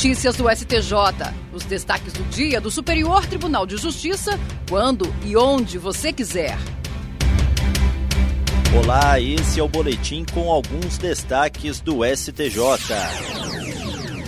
Notícias do STJ. Os destaques do dia do Superior Tribunal de Justiça, quando e onde você quiser. Olá, esse é o boletim com alguns destaques do STJ.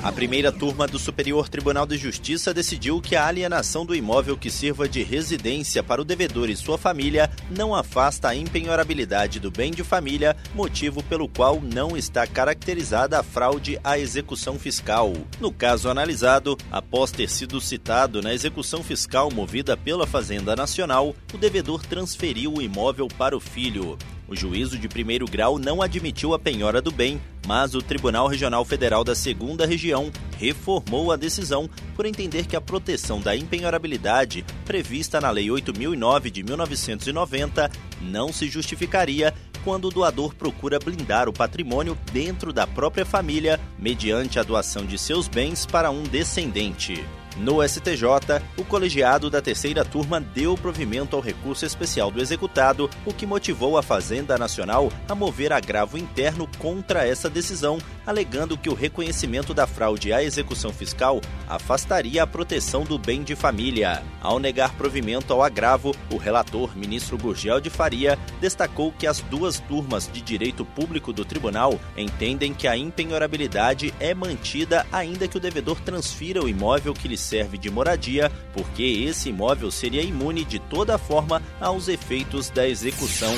A primeira turma do Superior Tribunal de Justiça decidiu que a alienação do imóvel que sirva de residência para o devedor e sua família não afasta a empenhorabilidade do bem de família, motivo pelo qual não está caracterizada a fraude à execução fiscal. No caso analisado, após ter sido citado na execução fiscal movida pela Fazenda Nacional, o devedor transferiu o imóvel para o filho. O juízo de primeiro grau não admitiu a penhora do bem, mas o Tribunal Regional Federal da Segunda Região reformou a decisão por entender que a proteção da empenhorabilidade prevista na Lei 8009 de 1990 não se justificaria quando o doador procura blindar o patrimônio dentro da própria família mediante a doação de seus bens para um descendente. No STJ, o colegiado da terceira turma deu provimento ao recurso especial do executado, o que motivou a Fazenda Nacional a mover agravo interno contra essa decisão, alegando que o reconhecimento da fraude à execução fiscal afastaria a proteção do bem de família. Ao negar provimento ao agravo, o relator, ministro Gurgel de Faria, destacou que as duas turmas de direito público do tribunal entendem que a impenhorabilidade é mantida ainda que o devedor transfira o imóvel que lhe serve de moradia, porque esse imóvel seria imune de toda forma aos efeitos da execução.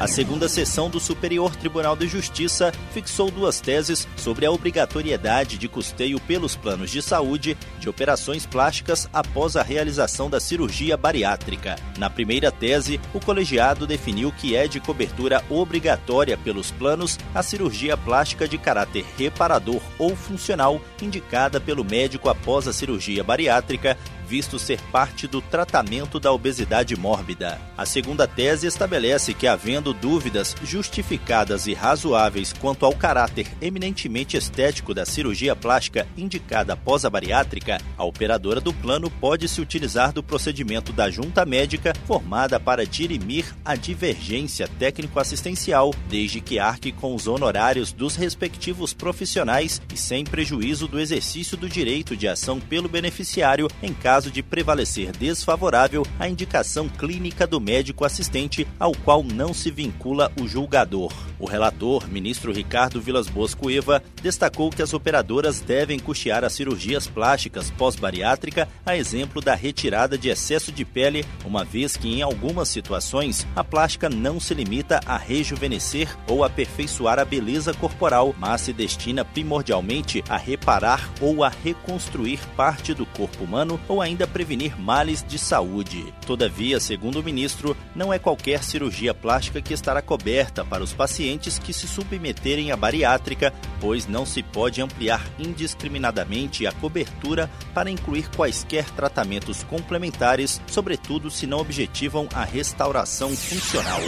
A segunda sessão do Superior Tribunal de Justiça fixou duas teses sobre a obrigatoriedade de custeio pelos planos de saúde de operações plásticas após a realização da cirurgia bariátrica. Na primeira tese, o colegiado definiu que é de cobertura obrigatória pelos planos a cirurgia plástica de caráter reparador ou funcional indicada pelo médico após a cirurgia bariátrica visto ser parte do tratamento da obesidade mórbida. A segunda tese estabelece que, havendo dúvidas justificadas e razoáveis quanto ao caráter eminentemente estético da cirurgia plástica indicada após a bariátrica, a operadora do plano pode se utilizar do procedimento da junta médica formada para dirimir a divergência técnico-assistencial, desde que arque com os honorários dos respectivos profissionais e sem prejuízo do exercício do direito de ação pelo beneficiário em caso caso de prevalecer desfavorável a indicação clínica do médico assistente ao qual não se vincula o julgador. O relator, ministro Ricardo Vilas Boas Cueva, destacou que as operadoras devem custear as cirurgias plásticas pós-bariátrica, a exemplo da retirada de excesso de pele, uma vez que em algumas situações a plástica não se limita a rejuvenescer ou aperfeiçoar a beleza corporal, mas se destina primordialmente a reparar ou a reconstruir parte do corpo humano ou ainda prevenir males de saúde. Todavia, segundo o ministro, não é qualquer cirurgia plástica que estará coberta para os pacientes que se submeterem à bariátrica, pois não se pode ampliar indiscriminadamente a cobertura para incluir quaisquer tratamentos complementares, sobretudo se não objetivam a restauração funcional.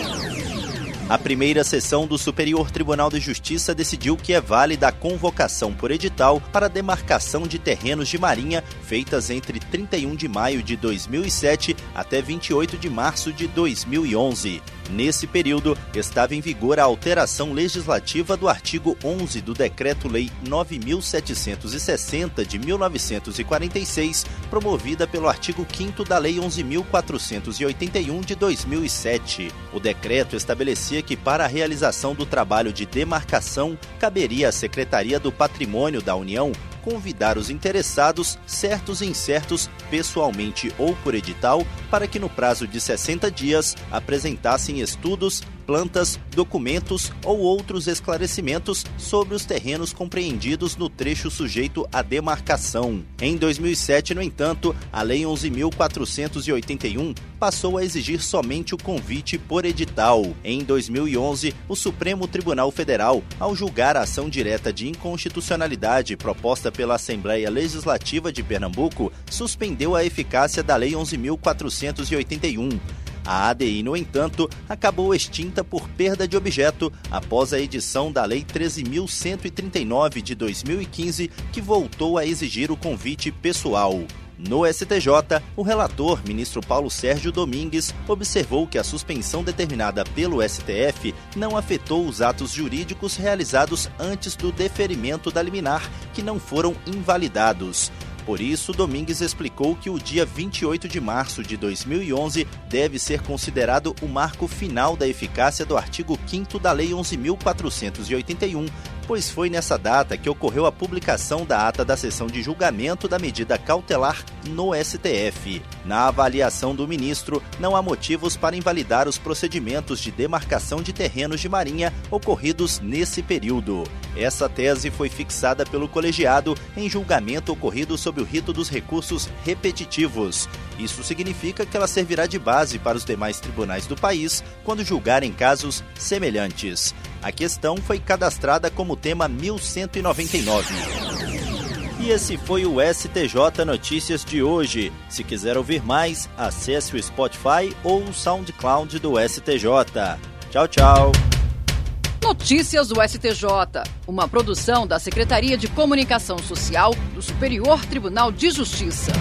A primeira sessão do Superior Tribunal de Justiça decidiu que é válida a convocação por edital para demarcação de terrenos de marinha feitas entre 31 de maio de 2007 até 28 de março de 2011. Nesse período, estava em vigor a alteração legislativa do artigo 11 do Decreto-Lei 9760 de 1946, promovida pelo artigo 5 da Lei 11481 de 2007. O decreto estabelecia que para a realização do trabalho de demarcação caberia à Secretaria do Patrimônio da União convidar os interessados, certos e incertos, pessoalmente ou por edital, para que no prazo de 60 dias apresentassem estudos, plantas, documentos ou outros esclarecimentos sobre os terrenos compreendidos no trecho sujeito à demarcação. Em 2007, no entanto, a Lei 11.481 passou a exigir somente o convite por edital. Em 2011, o Supremo Tribunal Federal, ao julgar a ação direta de inconstitucionalidade proposta pela Assembleia Legislativa de Pernambuco, suspendeu a eficácia da Lei 11.481. A ADI, no entanto, acabou extinta por perda de objeto após a edição da Lei 13.139 de 2015, que voltou a exigir o convite pessoal. No STJ, o relator, ministro Paulo Sérgio Domingues, observou que a suspensão determinada pelo STF não afetou os atos jurídicos realizados antes do deferimento da liminar, que não foram invalidados. Por isso, Domingues explicou que o dia 28 de março de 2011 deve ser considerado o marco final da eficácia do artigo 5 da Lei 11.481, pois foi nessa data que ocorreu a publicação da ata da sessão de julgamento da medida cautelar no STF. Na avaliação do ministro, não há motivos para invalidar os procedimentos de demarcação de terrenos de marinha ocorridos nesse período. Essa tese foi fixada pelo colegiado em julgamento ocorrido sob o rito dos recursos repetitivos. Isso significa que ela servirá de base para os demais tribunais do país quando julgarem casos semelhantes. A questão foi cadastrada como tema 1199. E esse foi o STJ Notícias de hoje. Se quiser ouvir mais, acesse o Spotify ou o SoundCloud do STJ. Tchau, tchau. Notícias do STJ, uma produção da Secretaria de Comunicação Social do Superior Tribunal de Justiça.